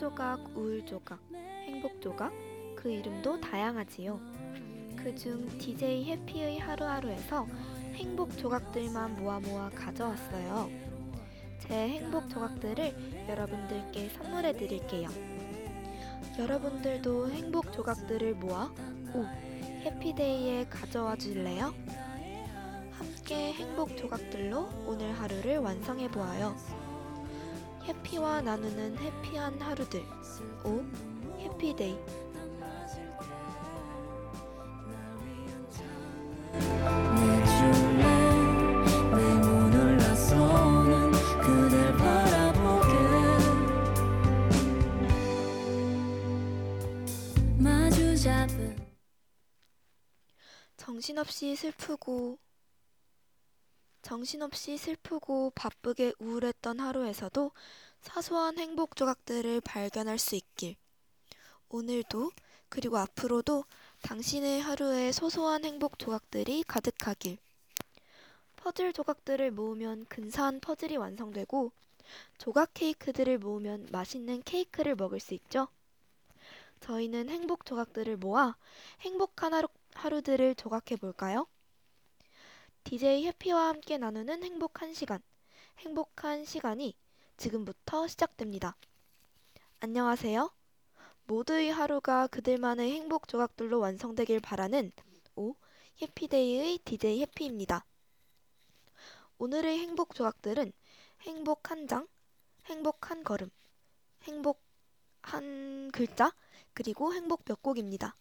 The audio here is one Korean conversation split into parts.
슬픔 조각, 우울 조각, 행복 조각, 그 이름도 다양하지요. 그중 DJ 해피의 하루하루에서 행복 조각들만 모아 모아 가져왔어요. 제 행복 조각들을 여러분들께 선물해 드릴게요. 여러분들도 행복 조각들을 모아 오 해피데이에 가져와 줄래요? 함께 행복 조각들로 오늘 하루를 완성해 보아요. 해피와 나누는 해피한 하루들. 오 해피데이. 정신없이 슬프고 정신없이 슬프고 바쁘게 우울했던 하루에서도 사소한 행복 조각들을 발견할 수 있길. 오늘도 그리고 앞으로도 당신의 하루에 소소한 행복 조각들이 가득하길. 퍼즐 조각들을 모으면 근사한 퍼즐이 완성되고 조각 케이크들을 모으면 맛있는 케이크를 먹을 수 있죠. 저희는 행복 조각들을 모아 행복한 하루, 하루들을 조각해 볼까요? DJ 해피와 함께 나누는 행복한 시간. 행복한 시간이 지금부터 시작됩니다. 안녕하세요. 모두의 하루가 그들만의 행복 조각들로 완성되길 바라는 오 해피데이의 DJ 해피입니다. 오늘의 행복 조각들은 행복 한 장, 행복 한 걸음, 행복 한 글자, 그리고 행복 몇 곡입니다.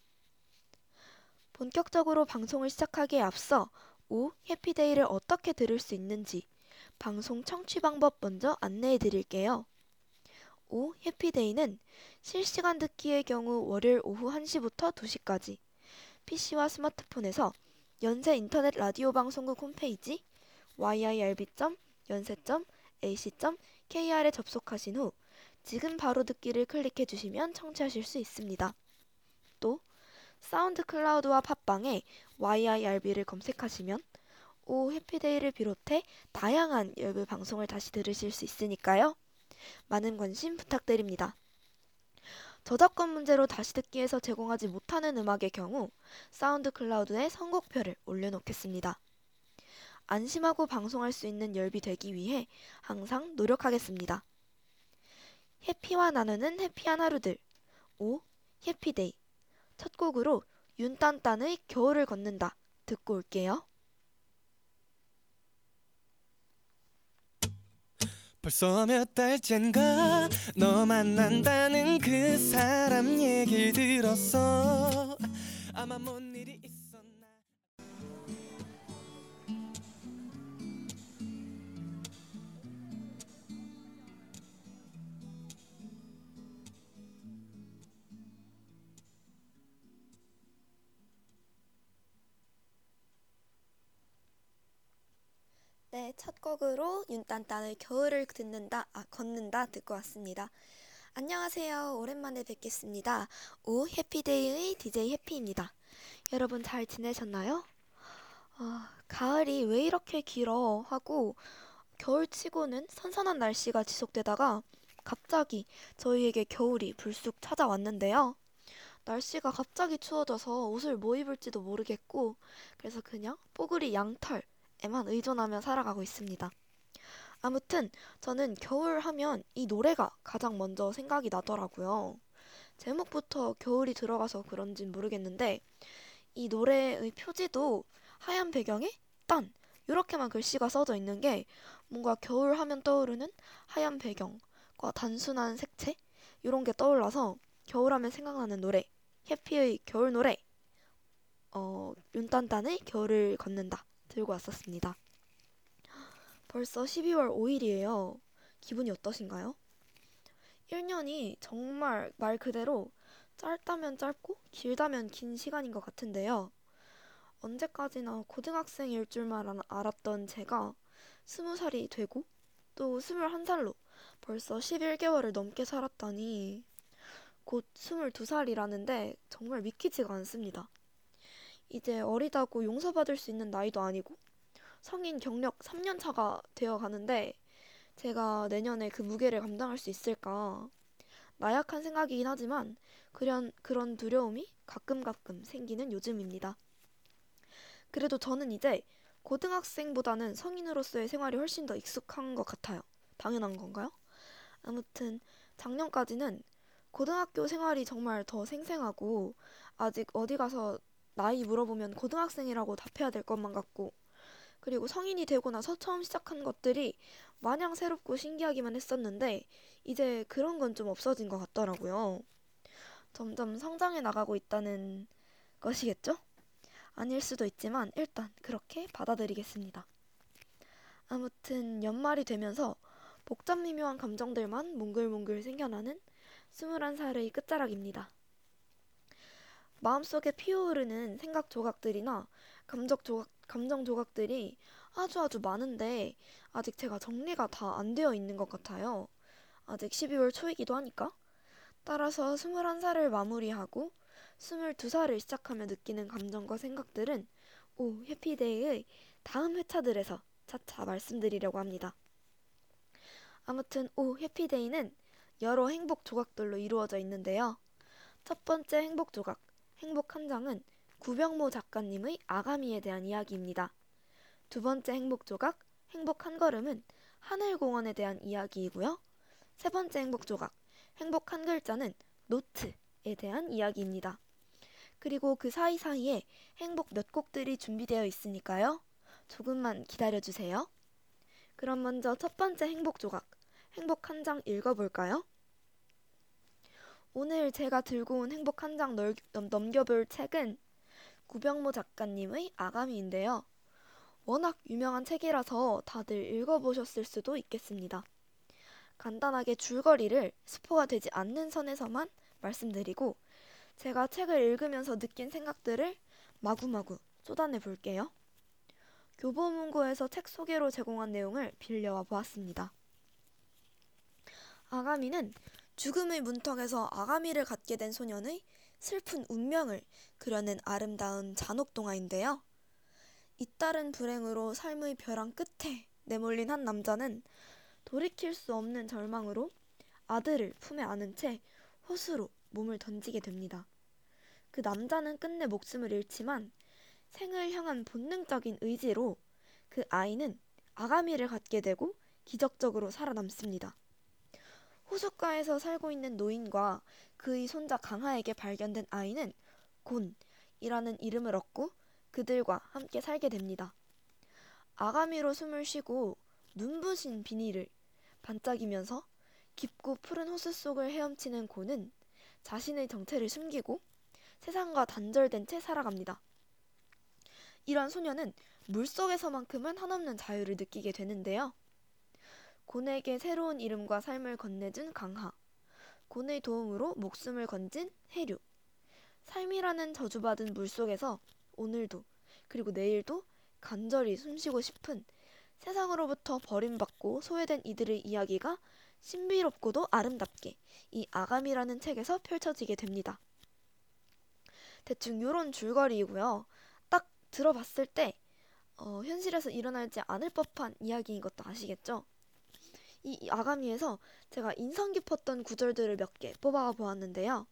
본격적으로 방송을 시작하기에 앞서 오 해피데이를 어떻게 들을 수 있는지 방송 청취 방법 먼저 안내해 드릴게요. 오 해피데이는 실시간 듣기의 경우 월요일 오후 1시부터 2시까지 PC와 스마트폰에서 연세 인터넷 라디오 방송국 홈페이지 yirb.연세.ac.kr에 접속하신 후 지금 바로 듣기를 클릭해 주시면 청취하실 수 있습니다. 또 사운드 클라우드와 팟빵에 YIRB를 검색하시면 Oh Happy Day를 비롯해 다양한 열비 방송을 다시 들으실 수 있으니까요. 많은 관심 부탁드립니다. 저작권 문제로 다시 듣기에서 제공하지 못하는 음악의 경우 사운드 클라우드에 선곡표를 올려놓겠습니다. 안심하고 방송할 수 있는 열비 되기 위해 항상 노력하겠습니다. 해피와 나누는 해피한 하루들 오 해피데이 첫 곡으로 윤딴딴의 겨울을 걷는다 듣고 올게요. 벌써 몇 달째인가 너 만난다는 그 사람 얘기 들었어 아마 뭔 일이 네, 첫 곡으로 윤딴딴의 겨울을 듣는다, 아, 걷는다 듣고 왔습니다. 안녕하세요. 오랜만에 뵙겠습니다. 오 해피데이의 DJ 해피입니다. 여러분 잘 지내셨나요? 어, 가을이 왜 이렇게 길어 하고 겨울치고는 선선한 날씨가 지속되다가 갑자기 저희에게 겨울이 불쑥 찾아왔는데요. 날씨가 갑자기 추워져서 옷을 뭐 입을지도 모르겠고 그래서 그냥 뽀글이 양털 에만 의존하며 살아가고 있습니다. 아무튼 저는 겨울 하면 이 노래가 가장 먼저 생각이 나더라고요. 제목부터 겨울이 들어가서 그런진 모르겠는데 이 노래의 표지도 하얀 배경에 딴 이렇게만 글씨가 써져 있는 게 뭔가 겨울 하면 떠오르는 하얀 배경과 단순한 색채 이런 게 떠올라서 겨울 하면 생각나는 노래 해피의 겨울 노래 어 윤딴딴의 겨울을 걷는다 들고 왔었습니다. 벌써 12월 5일이에요. 기분이 어떠신가요? 1년이 정말 말 그대로 짧다면 짧고 길다면 긴 시간인 것 같은데요. 언제까지나 고등학생일 줄만 알았던 제가 20살이 되고 또 21살로 벌써 11개월을 넘게 살았다니 곧 22살이라는데 정말 믿기지가 않습니다. 이제 어리다고 용서받을 수 있는 나이도 아니고 성인 경력 3년 차가 되어 가는데 제가 내년에 그 무게를 감당할 수 있을까 나약한 생각이긴 하지만 그런 그런 두려움이 가끔 가끔 생기는 요즘입니다. 그래도 저는 이제 고등학생보다는 성인으로서의 생활이 훨씬 더 익숙한 것 같아요. 당연한 건가요? 아무튼 작년까지는 고등학교 생활이 정말 더 생생하고 아직 어디 가서 나이 물어보면 고등학생이라고 답해야 될 것만 같고 그리고 성인이 되고 나서 처음 시작한 것들이 마냥 새롭고 신기하기만 했었는데 이제 그런 건 좀 없어진 것 같더라고요. 점점 성장해 나가고 있다는 것이겠죠? 아닐 수도 있지만 일단 그렇게 받아들이겠습니다. 아무튼 연말이 되면서 복잡 미묘한 감정들만 몽글몽글 생겨나는 21살의 끝자락입니다. 마음속에 피어오르는 생각 조각들이나 감정 조각, 감정 조각들이 아주 아주 많은데 아직 제가 정리가 다 안 되어 있는 것 같아요. 아직 12월 초이기도 하니까. 따라서 21살을 마무리하고 22살을 시작하며 느끼는 감정과 생각들은 오 해피데이의 다음 회차들에서 차차 말씀드리려고 합니다. 아무튼 오 해피데이는 여러 행복 조각들로 이루어져 있는데요. 첫 번째 행복 조각, 행복 한 장은 구병모 작가님의 아가미에 대한 이야기입니다. 두 번째 행복 조각, 행복 한 걸음은 하늘공원에 대한 이야기이고요. 세 번째 행복 조각, 행복 한 글자는 노트에 대한 이야기입니다. 그리고 그 사이사이에 행복 몇 곡들이 준비되어 있으니까요. 조금만 기다려주세요. 그럼 먼저 첫 번째 행복 조각, 행복 한 장 읽어볼까요? 오늘 제가 들고 온 행복 한 장 넘겨볼 책은 구병모 작가님의 아가미인데요. 워낙 유명한 책이라서 다들 읽어보셨을 수도 있겠습니다. 간단하게 줄거리를 스포가 되지 않는 선에서만 말씀드리고 제가 책을 읽으면서 느낀 생각들을 마구마구 쏟아내 볼게요. 교보문고에서 책 소개로 제공한 내용을 빌려와 보았습니다. 아가미는 죽음의 문턱에서 아가미를 갖게 된 소년의 슬픈 운명을 그려낸 아름다운 잔혹 동화인데요. 잇따른 불행으로 삶의 벼랑 끝에 내몰린 한 남자는 돌이킬 수 없는 절망으로 아들을 품에 안은 채 호수로 몸을 던지게 됩니다. 그 남자는 끝내 목숨을 잃지만 생을 향한 본능적인 의지로 그 아이는 아가미를 갖게 되고 기적적으로 살아남습니다. 호숫가에서 살고 있는 노인과 그의 손자 강하에게 발견된 아이는 곤이라는 이름을 얻고 그들과 함께 살게 됩니다. 아가미로 숨을 쉬고 눈부신 비닐을 반짝이면서 깊고 푸른 호수 속을 헤엄치는 곤은 자신의 정체를 숨기고 세상과 단절된 채 살아갑니다. 이런 소녀는 물속에서만큼은 한없는 자유를 느끼게 되는데요. 곤에게 새로운 이름과 삶을 건네준 강하, 곤의 도움으로 목숨을 건진 해류, 삶이라는 저주받은 물속에서 오늘도 그리고 내일도 간절히 숨쉬고 싶은 세상으로부터 버림받고 소외된 이들의 이야기가 신비롭고도 아름답게 이 아감이라는 책에서 펼쳐지게 됩니다. 대충 요런 줄거리이고요. 딱 들어봤을 때 어, 현실에서 일어나지 않을 법한 이야기인 것도 아시겠죠? 이 아가미에서 제가 인상 깊었던 구절들을 몇 개 뽑아 보았는데요.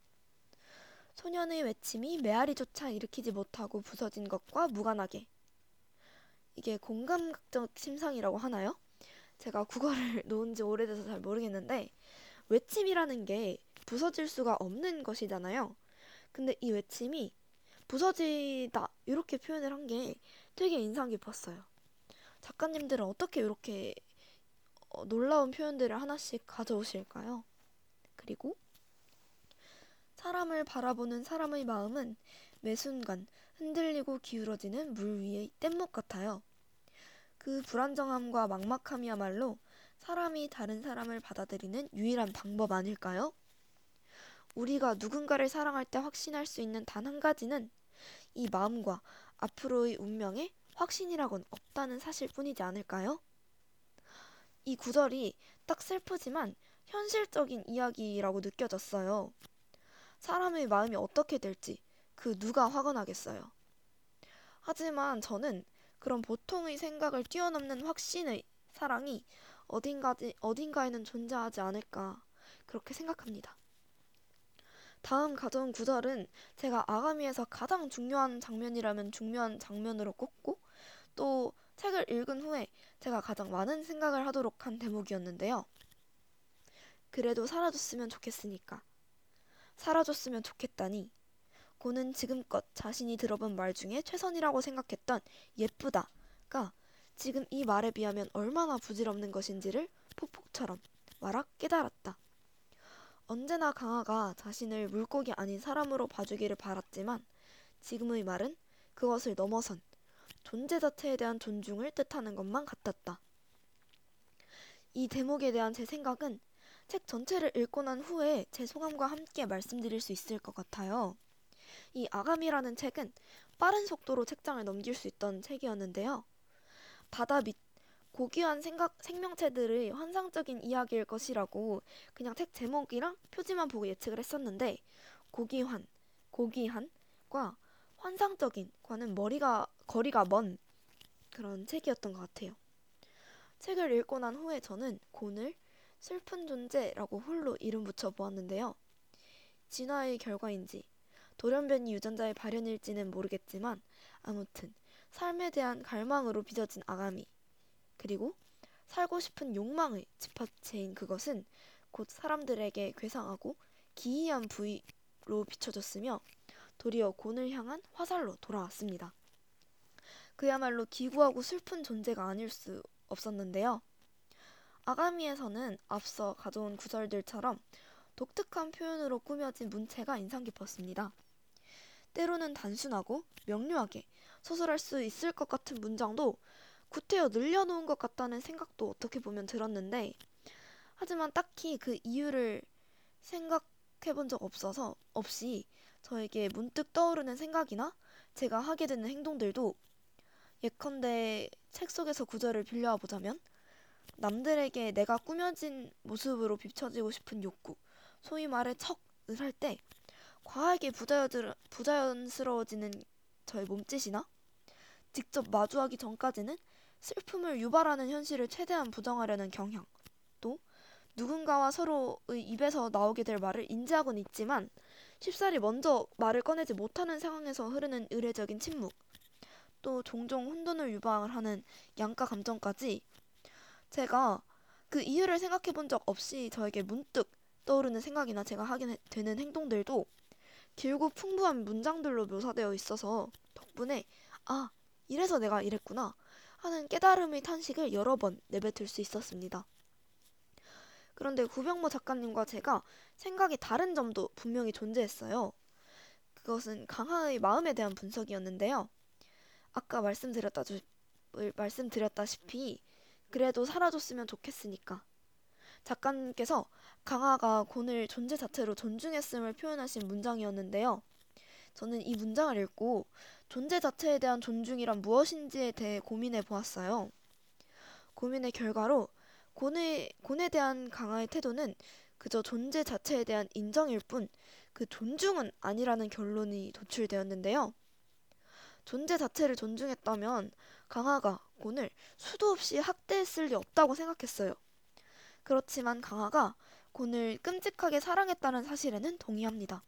소년의 외침이 메아리조차 일으키지 못하고 부서진 것과 무관하게 이게 공감각적 심상이라고 하나요? 제가 국어를 놓은 지 오래돼서 잘 모르겠는데 외침이라는 게 부서질 수가 없는 것이잖아요. 근데 이 외침이 부서지다 이렇게 표현을 한 게 되게 인상 깊었어요. 작가님들은 어떻게 이렇게 어, 놀라운 표현들을 하나씩 가져오실까요? 그리고 사람을 바라보는 사람의 마음은 매 순간 흔들리고 기울어지는 물 위의 뗏목 같아요. 그 불안정함과 막막함이야말로 사람이 다른 사람을 받아들이는 유일한 방법 아닐까요? 우리가 누군가를 사랑할 때 확신할 수 있는 단 한 가지는 이 마음과 앞으로의 운명에 확신이라곤 없다는 사실 뿐이지 않을까요? 이 구절이 딱 슬프지만 현실적인 이야기라고 느껴졌어요. 사람의 마음이 어떻게 될지 그 누가 화가 나겠어요. 하지만 저는 그런 보통의 생각을 뛰어넘는 확신의 사랑이 어딘가 어딘가에는 존재하지 않을까 그렇게 생각합니다. 다음 가져온 구절은 제가 아가미에서 가장 중요한 장면이라면 중요한 장면으로 꼽고 또 책을 읽은 후에 제가 가장 많은 생각을 하도록 한 대목이었는데요. 그래도 사라졌으면 좋겠으니까. 사라졌으면 좋겠다니. 고는 지금껏 자신이 들어본 말 중에 최선이라고 생각했던 예쁘다가 지금 이 말에 비하면 얼마나 부질없는 것인지를 폭폭처럼 와락 깨달았다. 언제나 강아가 자신을 물고기 아닌 사람으로 봐주기를 바랐지만 지금의 말은 그것을 넘어선 존재 자체에 대한 존중을 뜻하는 것만 같았다. 이 대목에 대한 제 생각은 책 전체를 읽고 난 후에 제 소감과 함께 말씀드릴 수 있을 것 같아요. 이 아감이라는 책은 빠른 속도로 책장을 넘길 수 있던 책이었는데요. 바다 밑 고귀한 생각, 생명체들의 환상적인 이야기일 것이라고 그냥 책 제목이랑 표지만 보고 예측을 했었는데 고귀한, 고귀한과 환상적인 과는 머리가 거리가 먼 그런 책이었던 것 같아요. 책을 읽고 난 후에 저는 곤을 슬픈 존재라고 홀로 이름 붙여 보았는데요. 진화의 결과인지 돌연변이 유전자의 발현일지는 모르겠지만 아무튼 삶에 대한 갈망으로 빚어진 아가미 그리고 살고 싶은 욕망의 집합체인 그것은 곧 사람들에게 괴상하고 기이한 부위로 비춰졌으며 도리어 곤을 향한 화살로 돌아왔습니다. 그야말로 기구하고 슬픈 존재가 아닐 수 없었는데요. 아가미에서는 앞서 가져온 구절들처럼 독특한 표현으로 꾸며진 문체가 인상 깊었습니다. 때로는 단순하고 명료하게 서술할 수 있을 것 같은 문장도 구태여 늘려놓은 것 같다는 생각도 어떻게 보면 들었는데 하지만 딱히 그 이유를 생각해 본 적 없어서 없이 저에게 문득 떠오르는 생각이나 제가 하게 되는 행동들도 예컨대 책 속에서 구절을 빌려 보자면 남들에게 내가 꾸며진 모습으로 비춰지고 싶은 욕구, 소위 말해 척을 할 때 과하게 부자연스러워지는 저의 몸짓이나 직접 마주하기 전까지는 슬픔을 유발하는 현실을 최대한 부정하려는 경향, 또 누군가와 서로의 입에서 나오게 될 말을 인지하곤 있지만 쉽사리 먼저 말을 꺼내지 못하는 상황에서 흐르는 의례적인 침묵, 또 종종 혼돈을 유발하는 양가 감정까지 제가 그 이유를 생각해 본 적 없이 저에게 문득 떠오르는 생각이나 제가 하게 되는 행동들도 길고 풍부한 문장들로 묘사되어 있어서 덕분에 아, 이래서 내가 이랬구나 하는 깨달음의 탄식을 여러 번 내뱉을 수 있었습니다. 그런데 구병모 작가님과 제가 생각이 다른 점도 분명히 존재했어요. 그것은 강하의 마음에 대한 분석이었는데요. 아까 말씀드렸다, 말씀드렸다시피 그래도 사라졌으면 좋겠으니까. 작가님께서 강하가 곤을 존재 자체로 존중했음을 표현하신 문장이었는데요. 저는 이 문장을 읽고 존재 자체에 대한 존중이란 무엇인지에 대해 고민해 보았어요. 고민의 결과로 곤의, 곤에 대한 강화의 태도는 그저 존재 자체에 대한 인정일 뿐 그 존중은 아니라는 결론이 도출되었는데요. 존재 자체를 존중했다면 강화가 곤을 수도 없이 학대했을 리 없다고 생각했어요. 그렇지만 강화가 곤을 끔찍하게 사랑했다는 사실에는 동의합니다.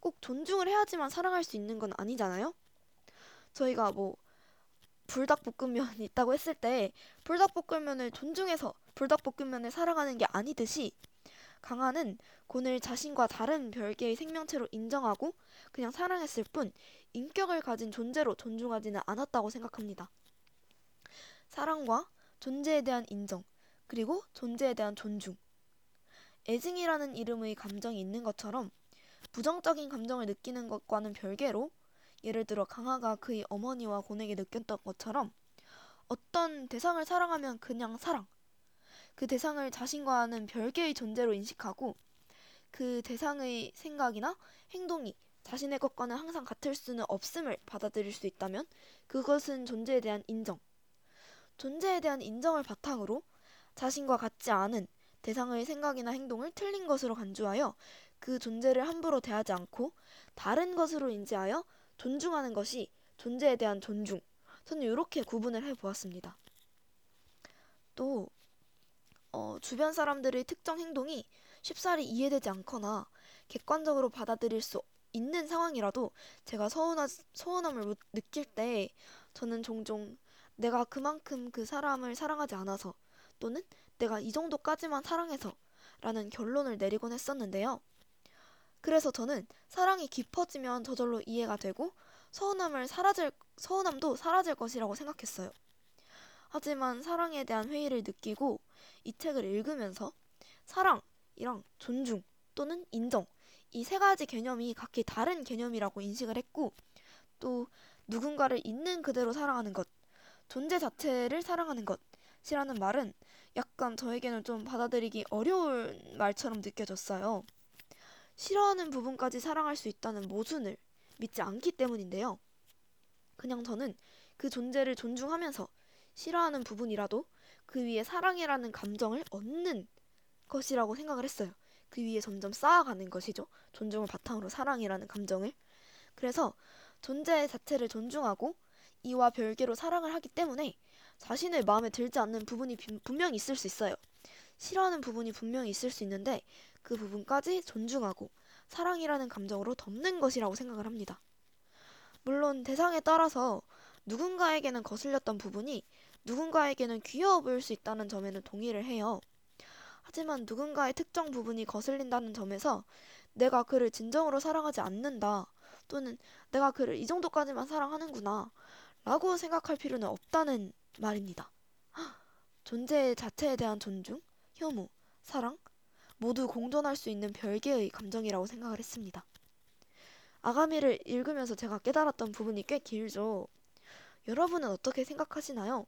꼭 존중을 해야지만 사랑할 수 있는 건 아니잖아요? 저희가 뭐 불닭볶음면이 있다고 했을 때 불닭볶음면을 존중해서 불닭볶음면을 사랑하는 게 아니듯이 강한은 곤을 자신과 다른 별개의 생명체로 인정하고 그냥 사랑했을 뿐 인격을 가진 존재로 존중하지는 않았다고 생각합니다. 사랑과 존재에 대한 인정, 그리고 존재에 대한 존중. 애증이라는 이름의 감정이 있는 것처럼 부정적인 감정을 느끼는 것과는 별개로 예를 들어 강아가 그의 어머니와 곤에게 느꼈던 것처럼 어떤 대상을 사랑하면 그냥 사랑. 그 대상을 자신과는 별개의 존재로 인식하고 그 대상의 생각이나 행동이 자신의 것과는 항상 같을 수는 없음을 받아들일 수 있다면 그것은 존재에 대한 인정. 존재에 대한 인정을 바탕으로 자신과 같지 않은 대상의 생각이나 행동을 틀린 것으로 간주하여 그 존재를 함부로 대하지 않고 다른 것으로 인지하여 존중하는 것이 존재에 대한 존중 저는 이렇게 구분을 해 보았습니다. 또 어, 주변 사람들의 특정 행동이 쉽사리 이해되지 않거나 객관적으로 받아들일 수 있는 상황이라도 제가 서운하, 서운함을 못- 느낄 때 저는 종종 내가 그만큼 그 사람을 사랑하지 않아서 또는 내가 이 정도까지만 사랑해서 라는 결론을 내리곤 했었는데요. 그래서 저는 사랑이 깊어지면 저절로 이해가 되고 서운함을 사라질, 서운함도 사라질 것이라고 생각했어요. 하지만 사랑에 대한 회의를 느끼고 이 책을 읽으면서 사랑이랑 존중 또는 인정 이 세 가지 개념이 각기 다른 개념이라고 인식을 했고 또 누군가를 있는 그대로 사랑하는 것, 존재 자체를 사랑하는 것이라는 말은 약간 저에게는 좀 받아들이기 어려운 말처럼 느껴졌어요. 싫어하는 부분까지 사랑할 수 있다는 모순을 믿지 않기 때문인데요. 그냥 저는 그 존재를 존중하면서 싫어하는 부분이라도 그 위에 사랑이라는 감정을 얻는 것이라고 생각을 했어요. 그 위에 점점 쌓아가는 것이죠. 존중을 바탕으로 사랑이라는 감정을. 그래서 존재 자체를 존중하고 이와 별개로 사랑을 하기 때문에 자신의 마음에 들지 않는 부분이 빈- 분명히 있을 수 있어요. 싫어하는 부분이 분명히 있을 수 있는데 그 부분까지 존중하고 사랑이라는 감정으로 덮는 것이라고 생각을 합니다. 물론 대상에 따라서 누군가에게는 거슬렸던 부분이 누군가에게는 귀여워 보일 수 있다는 점에는 동의를 해요. 하지만 누군가의 특정 부분이 거슬린다는 점에서 내가 그를 진정으로 사랑하지 않는다 또는 내가 그를 이 정도까지만 사랑하는구나 라고 생각할 필요는 없다는 말입니다. 존재 자체에 대한 존중, 혐오, 사랑 모두 공존할 수 있는 별개의 감정이라고 생각을 했습니다. 아가미를 읽으면서 제가 깨달았던 부분이 꽤 길죠. 여러분은 어떻게 생각하시나요?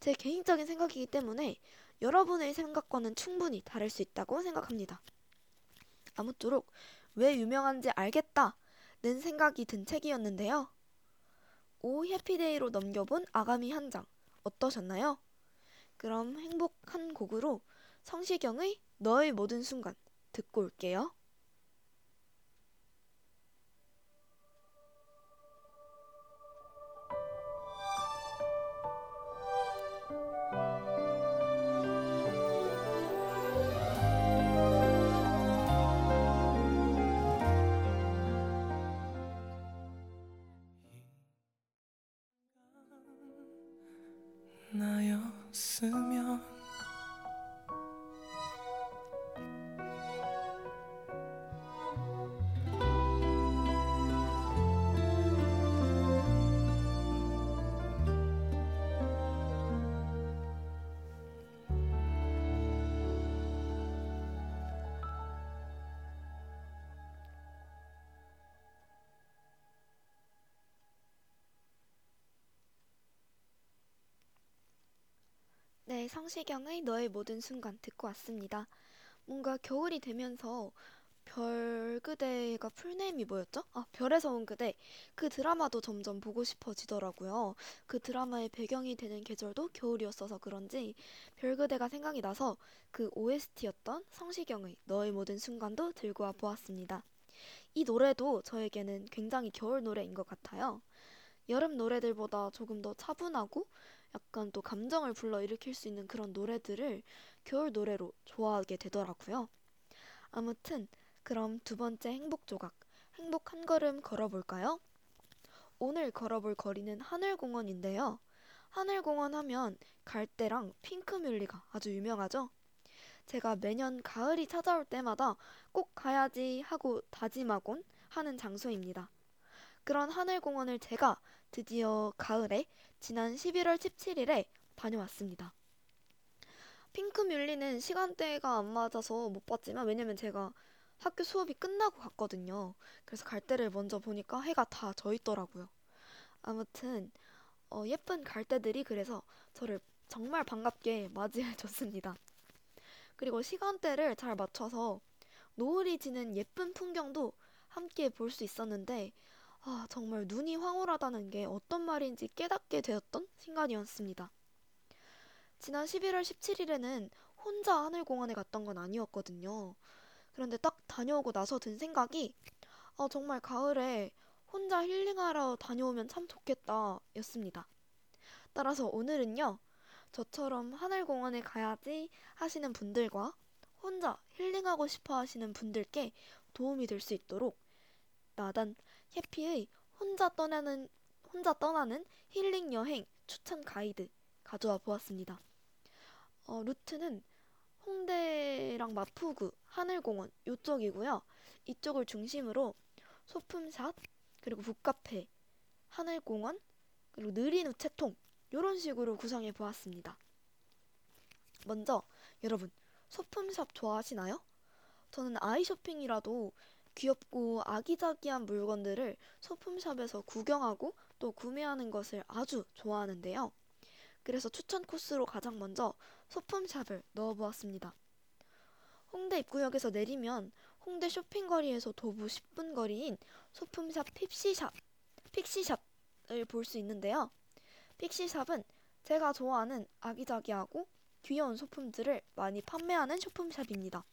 제 개인적인 생각이기 때문에 여러분의 생각과는 충분히 다를 수 있다고 생각합니다. 아무쪼록 왜 유명한지 알겠다 는 생각이 든 책이었는데요. 오 해피데이로 넘겨본 아가미 한 장 어떠셨나요? 그럼 행복한 곡으로 성시경의 너의 모든 순간 듣고 올게요. 네, 성시경의 너의 모든 순간 듣고 왔습니다. 뭔가 겨울이 되면서 별 그대가 풀네임이 뭐였죠? 아, 별에서 온 그대. 그 드라마도 점점 보고 싶어지더라고요. 그 드라마의 배경이 되는 계절도 겨울이었어서 그런지 별 그대가 생각이 나서 그 OST였던 성시경의 너의 모든 순간도 들고 와 보았습니다. 이 노래도 저에게는 굉장히 겨울 노래인 것 같아요. 여름 노래들보다 조금 더 차분하고 약간 또 감정을 불러일으킬 수 있는 그런 노래들을 겨울 노래로 좋아하게 되더라고요. 아무튼 그럼 두 번째 행복 조각, 행복 한 걸음 걸어볼까요? 오늘 걸어볼 거리는 하늘공원인데요. 하늘공원 하면 갈대랑 핑크뮬리가 아주 유명하죠? 제가 매년 가을이 찾아올 때마다 꼭 가야지 하고 다짐하곤 하는 장소입니다. 그런 하늘공원을 제가 드디어 가을에 지난 11월 17일에 다녀왔습니다. 핑크뮬리는 시간대가 안 맞아서 못 봤지만 왜냐면 제가 학교 수업이 끝나고 갔거든요. 그래서 갈대를 먼저 보니까 해가 다 져 있더라고요. 아무튼 어, 예쁜 갈대들이 그래서 저를 정말 반갑게 맞이해 줬습니다. 그리고 시간대를 잘 맞춰서 노을이 지는 예쁜 풍경도 함께 볼 수 있었는데 아, 정말 눈이 황홀하다는 게 어떤 말인지 깨닫게 되었던 순간이었습니다. 지난 11월 17일에는 혼자 하늘공원에 갔던 건 아니었거든요. 그런데 딱 다녀오고 나서 든 생각이 아, 정말 가을에 혼자 힐링하러 다녀오면 참 좋겠다 였습니다. 따라서 오늘은요, 저처럼 하늘공원에 가야지 하시는 분들과 혼자 힐링하고 싶어 하시는 분들께 도움이 될 수 있도록 나단 해피의 혼자 떠나는 혼자 떠나는 힐링 여행 추천 가이드 가져와 보았습니다. 어, 루트는 홍대랑 마포구 하늘공원 이쪽이고요. 이쪽을 중심으로 소품샵 그리고 북카페 하늘공원 그리고 느린 우체통 이런 식으로 구성해 보았습니다. 먼저 여러분 소품샵 좋아하시나요? 저는 아이 쇼핑이라도 귀엽고 아기자기한 물건들을 소품샵에서 구경하고 또 구매하는 것을 아주 좋아하는데요. 그래서 추천 코스로 가장 먼저 소품샵을 넣어보았습니다. 홍대 입구역에서 내리면 홍대 쇼핑거리에서 도보 10분 거리인 소품샵 픽시샵, 픽시샵을 볼 수 있는데요. 픽시샵은 제가 좋아하는 아기자기하고 귀여운 소품들을 많이 판매하는 쇼품샵입니다.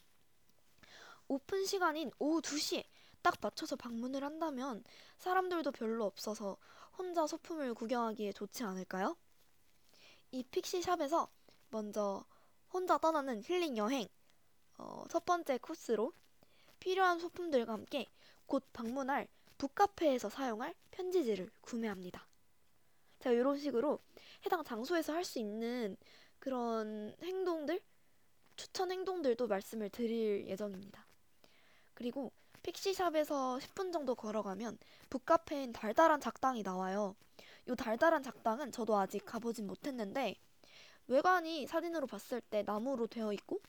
오픈 시간인 오후 2시에 딱 맞춰서 방문을 한다면 사람들도 별로 없어서 혼자 소품을 구경하기에 좋지 않을까요? 이 픽시샵에서 먼저 혼자 떠나는 힐링 여행 어, 첫 번째 코스로 필요한 소품들과 함께 곧 방문할 북카페에서 사용할 편지지를 구매합니다. 자, 이런 식으로 해당 장소에서 할 수 있는 그런 행동들, 추천 행동들도 말씀을 드릴 예정입니다. 그리고 픽시샵에서 10분 정도 걸어가면 북카페인 달달한 작당이 나와요. 이 달달한 작당은 저도 아직 가보진 못했는데 외관이 사진으로 봤을 때 나무로 되어 있고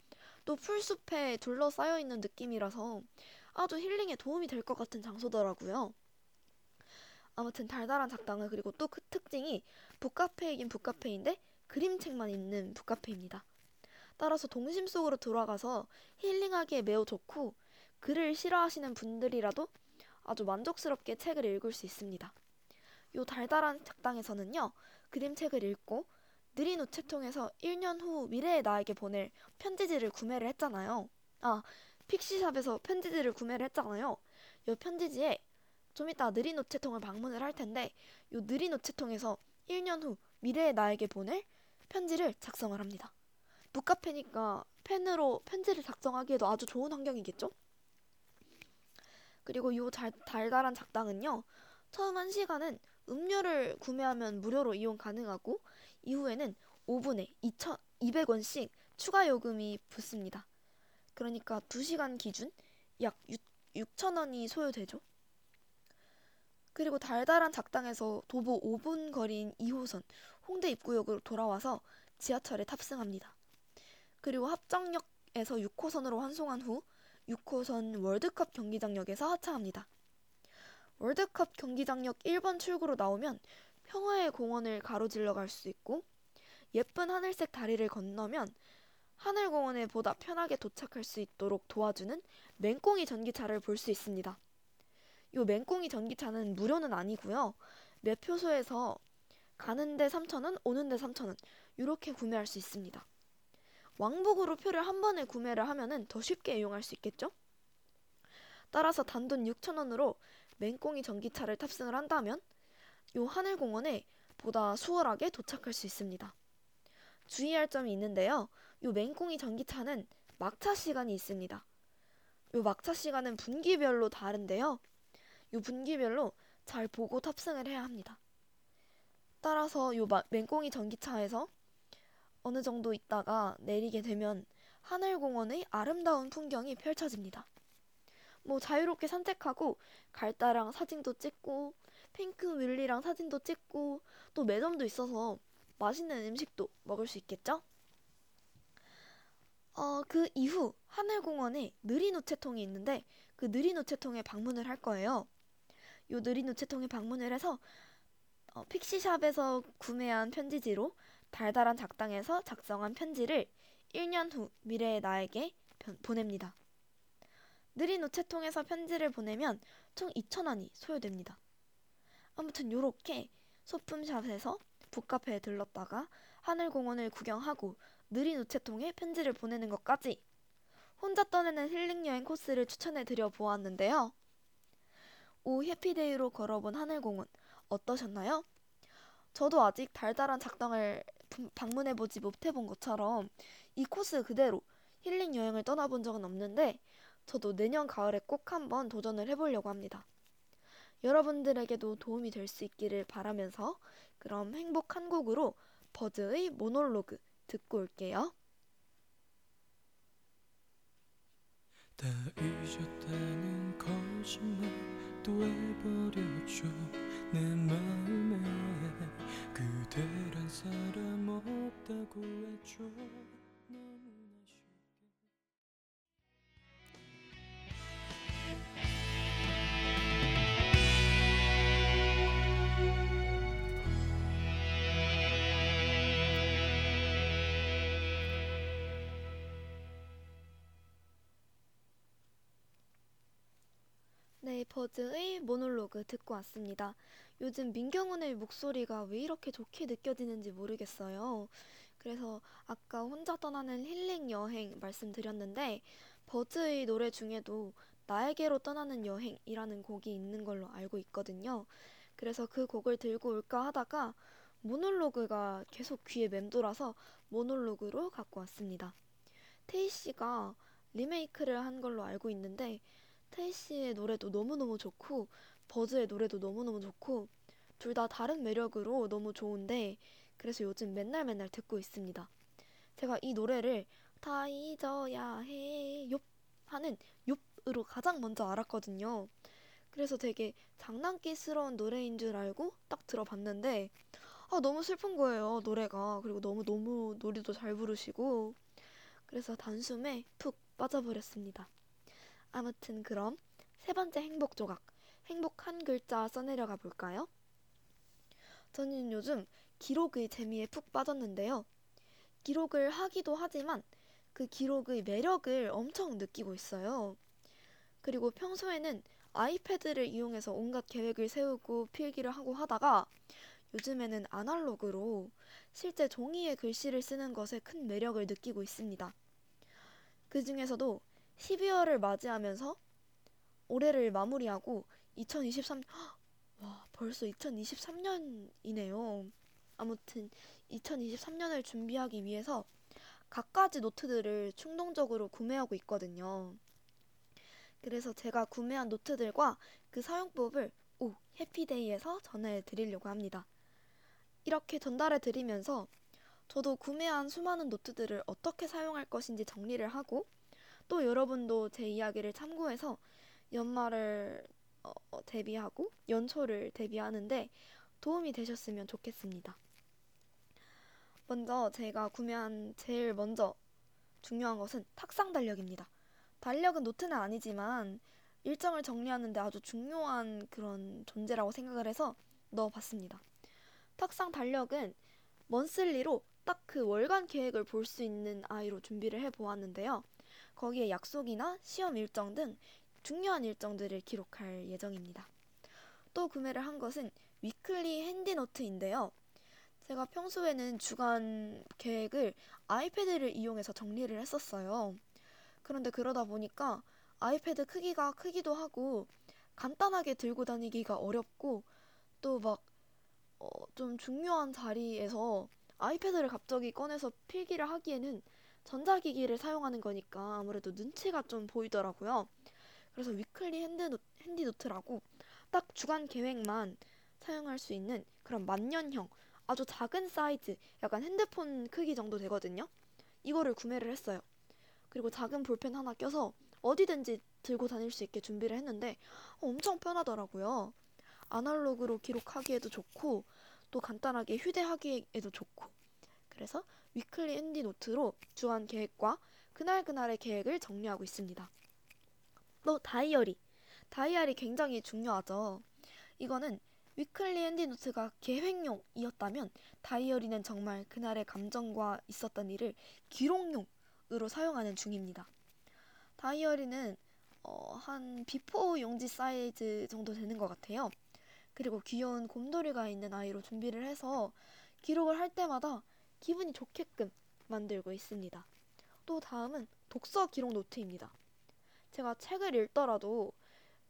또 풀숲에 둘러싸여 있는 느낌이라서 아주 힐링에 도움이 될 것 같은 장소더라고요. 아무튼 달달한 작당은 그리고 또 그 특징이 북카페이긴 북카페인데 그림책만 있는 북카페입니다. 따라서 동심 속으로 들어가서 힐링하기에 매우 좋고 글을 싫어하시는 분들이라도 아주 만족스럽게 책을 읽을 수 있습니다. 요 달달한 작당에서는요, 그림책을 읽고 느린 우체통에서 1년 후 미래의 나에게 보낼 편지지를 구매를 했잖아요. 아, 픽시샵에서 편지지를 구매를 했잖아요. 요 편지지에 좀 이따 느린 우체통을 방문을 할 텐데, 요 느린 우체통에서 1년 후 미래의 나에게 보낼 편지를 작성을 합니다. 북카페니까 펜으로 편지를 작성하기에도 아주 좋은 환경이겠죠? 그리고 요 달, 달달한 작당은요, 처음 한 시간은 음료를 구매하면 무료로 이용 가능하고, 이후에는 5분에 2,200원씩 추가 요금이 붙습니다. 그러니까 2시간 기준 약 6, 6,000원이 소요되죠. 그리고 달달한 작당에서 도보 5분 거리인 2호선 홍대 입구역으로 돌아와서 지하철에 탑승합니다. 그리고 합정역에서 6호선으로 환송한 후 6호선 월드컵 경기장역에서 하차합니다. 월드컵 경기장역 1번 출구로 나오면 평화의 공원을 가로질러 갈 수 있고 예쁜 하늘색 다리를 건너면 하늘공원에 보다 편하게 도착할 수 있도록 도와주는 맹꽁이 전기차를 볼 수 있습니다. 요 맹꽁이 전기차는 무료는 아니고요. 매표소에서 가는데 3,000원, 오는데 3,000원 이렇게 구매할 수 있습니다. 왕복으로 표를 한 번에 구매를 하면은 더 쉽게 이용할 수 있겠죠? 따라서 단돈 6,000원으로 맹꽁이 전기차를 탑승을 한다면 요 하늘공원에 보다 수월하게 도착할 수 있습니다. 주의할 점이 있는데요. 요 맹꽁이 전기차는 막차 시간이 있습니다. 요 막차 시간은 분기별로 다른데요. 요 분기별로 잘 보고 탑승을 해야 합니다. 따라서 요 맹꽁이 전기차에서 어느 정도 있다가 내리게 되면 하늘공원의 아름다운 풍경이 펼쳐집니다. 뭐 자유롭게 산책하고 갈다랑 사진도 찍고 핑크 윌리랑 사진도 찍고 또 매점도 있어서 맛있는 음식도 먹을 수 있겠죠? 어, 그 이후 하늘공원에 느린 우체통이 있는데 그 느린 우체통에 방문을 할 거예요. 요 느린 우체통에 방문을 해서 어, 픽시샵에서 구매한 편지지로 달달한 작당에서 작성한 편지를 1년 후 미래의 나에게 보냅니다. 느린 우체통에서 편지를 보내면 총 2,000원이 소요됩니다. 아무튼 요렇게 소품샵에서 북카페에 들렀다가 하늘공원을 구경하고 느린 우체통에 편지를 보내는 것까지 혼자 떠내는 힐링 여행 코스를 추천해 드려 보았는데요. 오 해피데이로 걸어본 하늘공원 어떠셨나요? 저도 아직 달달한 작당을 분- 방문해보지 못해본 것처럼 이 코스 그대로 힐링 여행을 떠나본 적은 없는데 저도 내년 가을에 꼭 한번 도전을 해보려고 합니다. 여러분들에게도 도움이 될 수 있기를 바라면서 그럼 행복 한 곡으로 버즈의 모놀로그 듣고 올게요. 다 잊었다는 거짓말 또 해버렸죠 내 마음에 그대란 사람 없다고 했죠 네, 버즈의 모놀로그 듣고 왔습니다. 요즘 민경훈의 목소리가 왜 이렇게 좋게 느껴지는지 모르겠어요. 그래서 아까 혼자 떠나는 힐링 여행 말씀드렸는데, 버즈의 노래 중에도 나에게로 떠나는 여행이라는 곡이 있는 걸로 알고 있거든요. 그래서 그 곡을 들고 올까 하다가 모놀로그가 계속 귀에 맴돌아서 모놀로그로 갖고 왔습니다. 테이 씨가 리메이크를 한 걸로 알고 있는데, 테이 씨의 노래도 너무너무 좋고 버즈의 노래도 너무너무 좋고 둘 다 다른 매력으로 너무 좋은데 그래서 요즘 맨날 맨날 듣고 있습니다. 제가 이 노래를 다 잊어야 해, 욥 하는 욥으로 가장 먼저 알았거든요. 그래서 되게 장난기스러운 노래인 줄 알고 딱 들어봤는데 아, 너무 슬픈 거예요, 노래가. 그리고 너무 너무 노래도 잘 부르시고 그래서 단숨에 푹 빠져버렸습니다. 아무튼 그럼 세 번째 행복 조각, 행복 한 글자 써내려가 볼까요? 저는 요즘 기록의 재미에 푹 빠졌는데요. 기록을 하기도 하지만 그 기록의 매력을 엄청 느끼고 있어요. 그리고 평소에는 아이패드를 이용해서 온갖 계획을 세우고 필기를 하고 하다가 요즘에는 아날로그로 실제 종이에 글씨를 쓰는 것에 큰 매력을 느끼고 있습니다. 그 중에서도 12월을 맞이하면서 올해를 마무리하고 2023, 와, 벌써 2023년이네요. 아무튼 2023년을 준비하기 위해서 갖가지 노트들을 충동적으로 구매하고 있거든요. 그래서 제가 구매한 노트들과 그 사용법을 오 해피데이에서 전해 드리려고 합니다. 이렇게 전달해 드리면서 저도 구매한 수많은 노트들을 어떻게 사용할 것인지 정리를 하고 또 여러분도 제 이야기를 참고해서 연말을 어, 대비하고 연초를 대비하는데 도움이 되셨으면 좋겠습니다. 먼저 제가 구매한 제일 먼저 중요한 것은 탁상 달력입니다. 달력은 노트는 아니지만 일정을 정리하는데 아주 중요한 그런 존재라고 생각을 해서 넣어봤습니다. 탁상 달력은 monthly로 딱 그 월간 계획을 볼 수 있는 아이로 준비를 해 보았는데요. 거기에 약속이나 시험 일정 등 중요한 일정들을 기록할 예정입니다. 또 구매를 한 것은 weekly handy노트인데요. 제가 평소에는 주간 계획을 아이패드를 이용해서 정리를 했었어요. 그런데 그러다 보니까 아이패드 크기가 크기도 하고 간단하게 들고 다니기가 어렵고 또 막 어, 좀 중요한 자리에서 아이패드를 갑자기 꺼내서 필기를 하기에는 전자기기를 사용하는 거니까 아무래도 눈치가 좀 보이더라고요. 그래서 weekly hand노, handy노트라고 딱 주간 계획만 사용할 수 있는 그런 만년형 아주 작은 사이즈 약간 핸드폰 크기 정도 되거든요. 이거를 구매를 했어요. 그리고 작은 볼펜 하나 껴서 어디든지 들고 다닐 수 있게 준비를 했는데 엄청 편하더라고요. 아날로그로 기록하기에도 좋고 또 간단하게 휴대하기에도 좋고 그래서 weekly handy 노트로 주간 계획과 그날그날의 계획을 정리하고 있습니다. 또 다이어리. 다이어리 굉장히 중요하죠. 이거는 weekly handy 노트가 계획용이었다면 다이어리는 정말 그날의 감정과 있었던 일을 기록용으로 사용하는 중입니다. 다이어리는 어, 한 B4 용지 사이즈 정도 되는 것 같아요. 그리고 귀여운 곰돌이가 있는 아이로 준비를 해서 기록을 할 때마다 기분이 좋게끔 만들고 있습니다. 또 다음은 독서 기록 노트입니다. 제가 책을 읽더라도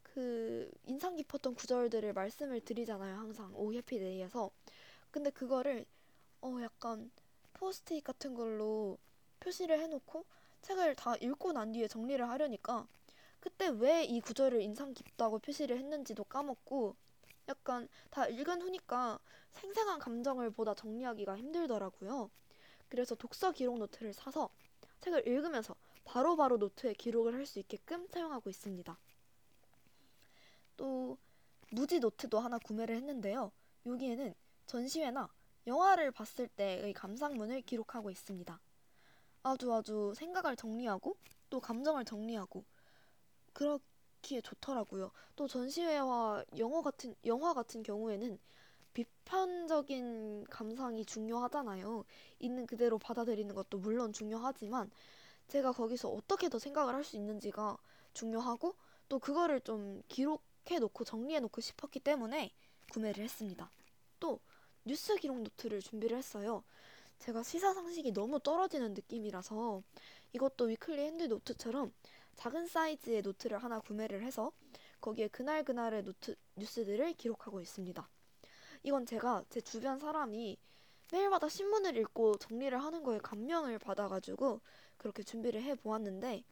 그 인상 깊었던 구절들을 말씀을 드리잖아요. 항상 오 해피데이에서 근데 그거를 어 약간 포스트잇 같은 걸로 표시를 해놓고 책을 다 읽고 난 뒤에 정리를 하려니까 그때 왜 이 구절을 인상 깊다고 표시를 했는지도 까먹고 약간 다 읽은 후니까 생생한 감정을 보다 정리하기가 힘들더라고요. 그래서 독서 기록 노트를 사서 책을 읽으면서 바로 바로 노트에 기록을 할 수 있게끔 사용하고 있습니다. 또 무지 노트도 하나 구매를 했는데요. 여기에는 전시회나 영화를 봤을 때의 감상문을 기록하고 있습니다. 아주 아주 생각을 정리하고 또 감정을 정리하고 그 렇기에 좋더라고요. 또 전시회와 영화 같은 영화 같은 경우에는 비판적인 감상이 중요하잖아요. 있는 그대로 받아들이는 것도 물론 중요하지만 제가 거기서 어떻게 더 생각을 할 수 있는지가 중요하고 또 그거를 좀 기록해 놓고 정리해 놓고 싶었기 때문에 구매를 했습니다. 또 뉴스 기록 노트를 준비를 했어요. 제가 시사 상식이 너무 떨어지는 느낌이라서 이것도 weekly hand 노트처럼 작은 사이즈의 노트를 하나 구매를 해서 거기에 그날 그날의 노트 뉴스들을 기록하고 있습니다. 이건 제가 제 주변 사람이 매일마다 신문을 읽고 정리를 하는 거에 감명을 받아가지고 그렇게 준비를 해 보았는데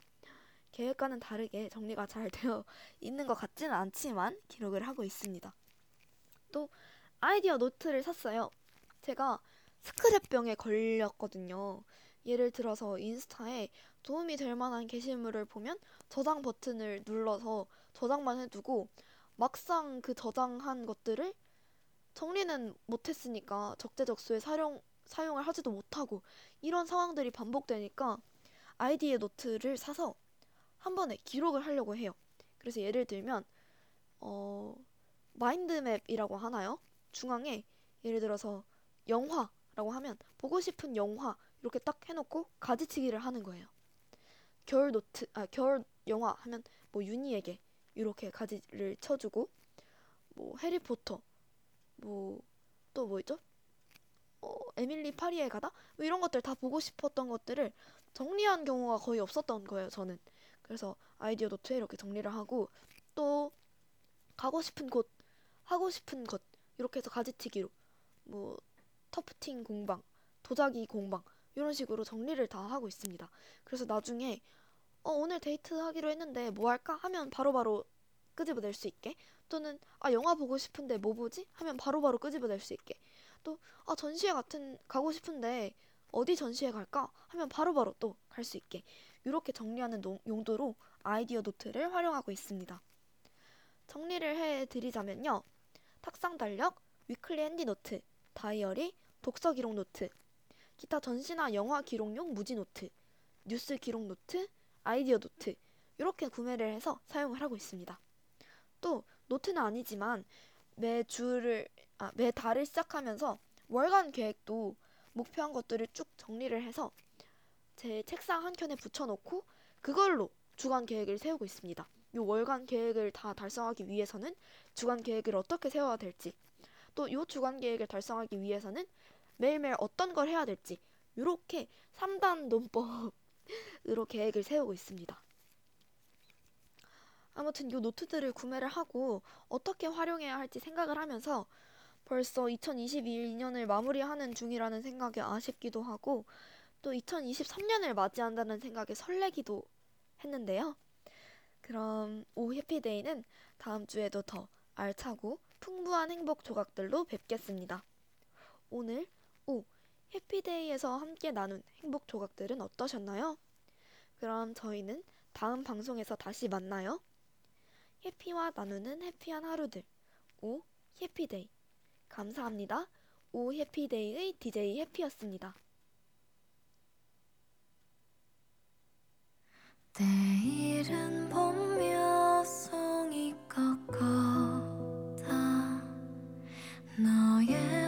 계획과는 다르게 정리가 잘 되어 있는 것 같지는 않지만 기록을 하고 있습니다. 또 아이디어 노트를 샀어요. 제가 스크랩병에 걸렸거든요. 예를 들어서 인스타에 도움이 될 만한 게시물을 보면 저장 버튼을 눌러서 저장만 해두고 막상 그 저장한 것들을 정리는 못했으니까 적재적소에 사용, 사용을 하지도 못하고 이런 상황들이 반복되니까 아이디어 노트를 사서 한 번에 기록을 하려고 해요. 그래서 예를 들면 어, 마인드맵이라고 하나요? 중앙에 예를 들어서 영화라고 하면 보고 싶은 영화 이렇게 딱 해놓고 가지치기를 하는 거예요. 겨울 노트 아 겨울 영화 하면 뭐 윤희에게 이렇게 가지를 쳐주고 뭐 해리포터 뭐 또 뭐 있죠? 어, 에밀리 파리에 가다? 뭐 이런 것들 다 보고 싶었던 것들을 정리한 경우가 거의 없었던 거예요 저는. 그래서 아이디어 노트에 이렇게 정리를 하고 또 가고 싶은 곳 하고 싶은 것 이렇게 해서 가지치기로 뭐 tufting 공방 도자기 공방 이런 식으로 정리를 다 하고 있습니다. 그래서 나중에 어, 오늘 데이트 하기로 했는데 뭐 할까? 하면 바로바로 끄집어낼 수 있게. 또는 아 영화 보고 싶은데 뭐 보지? 하면 바로바로 끄집어낼 수 있게. 또 아 전시회 같은 가고 싶은데 어디 전시회 갈까? 하면 바로바로 또 갈 수 있게. 이렇게 정리하는 농- 용도로 아이디어 노트를 활용하고 있습니다. 정리를 해 드리자면요. 탁상 달력, weekly handy 노트, 다이어리, 독서 기록 노트, 기타 전시나 영화 기록용 무지 노트, 뉴스 기록 노트, 아이디어 노트 이렇게 구매를 해서 사용을 하고 있습니다. 또 노트는 아니지만 매 주를 아, 매 달을 시작하면서 월간 계획도 목표한 것들을 쭉 정리를 해서 제 책상 한 켠에 붙여놓고 그걸로 주간 계획을 세우고 있습니다. 이 월간 계획을 다 달성하기 위해서는 주간 계획을 어떻게 세워야 될지 또 이 주간 계획을 달성하기 위해서는 매일매일 어떤 걸 해야 될지 이렇게 3단 논법 으로 계획을 세우고 있습니다. 아무튼 이 노트들을 구매를 하고 어떻게 활용해야 할지 생각을 하면서 벌써 2022년을 마무리하는 중이라는 생각에 아쉽기도 하고 또 2023년을 맞이한다는 생각에 설레기도 했는데요. 그럼 오 해피데이는 다음 주에도 더 알차고 풍부한 행복 조각들로 뵙겠습니다. 오늘 오 해피데이에서 함께 나눈 행복 조각들은 어떠셨나요? 그럼 저희는 다음 방송에서 다시 만나요. 해피와 나누는 해피한 하루들. 오, 해피데이. 감사합니다. 오, 해피데이의 DJ 해피였습니다. 내일은 봄여송이 것 같아 너의